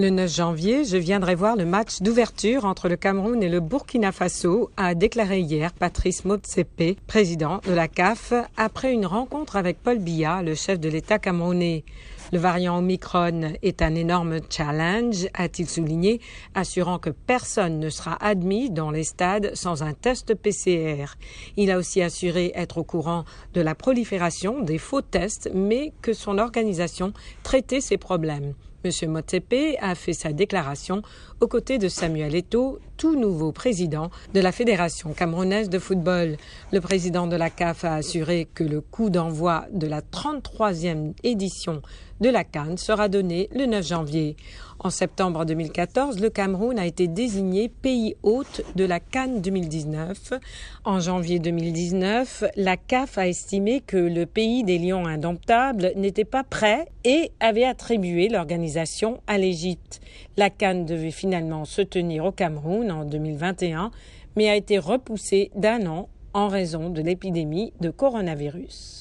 Le 9 janvier, je viendrai voir le match d'ouverture entre le Cameroun et le Burkina Faso, a déclaré hier Patrice Motsepe, président de la CAF, après une rencontre avec Paul Biya, le chef de l'État camerounais. Le variant Omicron est un énorme challenge, a-t-il souligné, assurant que personne ne sera admis dans les stades sans un test PCR. Il a aussi assuré être au courant de la prolifération des faux tests, mais que son organisation traitait ces problèmes. M. Motsepe a fait sa déclaration aux côtés de Samuel Eto'o, tout nouveau président de la Fédération camerounaise de football. Le président de la CAF a assuré que le coup d'envoi de la 33e édition de la Cannes sera donné le 9 janvier. En septembre 2014, le Cameroun a été désigné pays hôte de la Cannes 2019. En janvier 2019, la CAF a estimé que le pays des lions indomptables n'était pas prêt et avait attribué l'organisation à l'Égypte. La Cannes devait finalement se tenir au Cameroun en 2021, mais a été repoussée d'un an en raison de l'épidémie de coronavirus.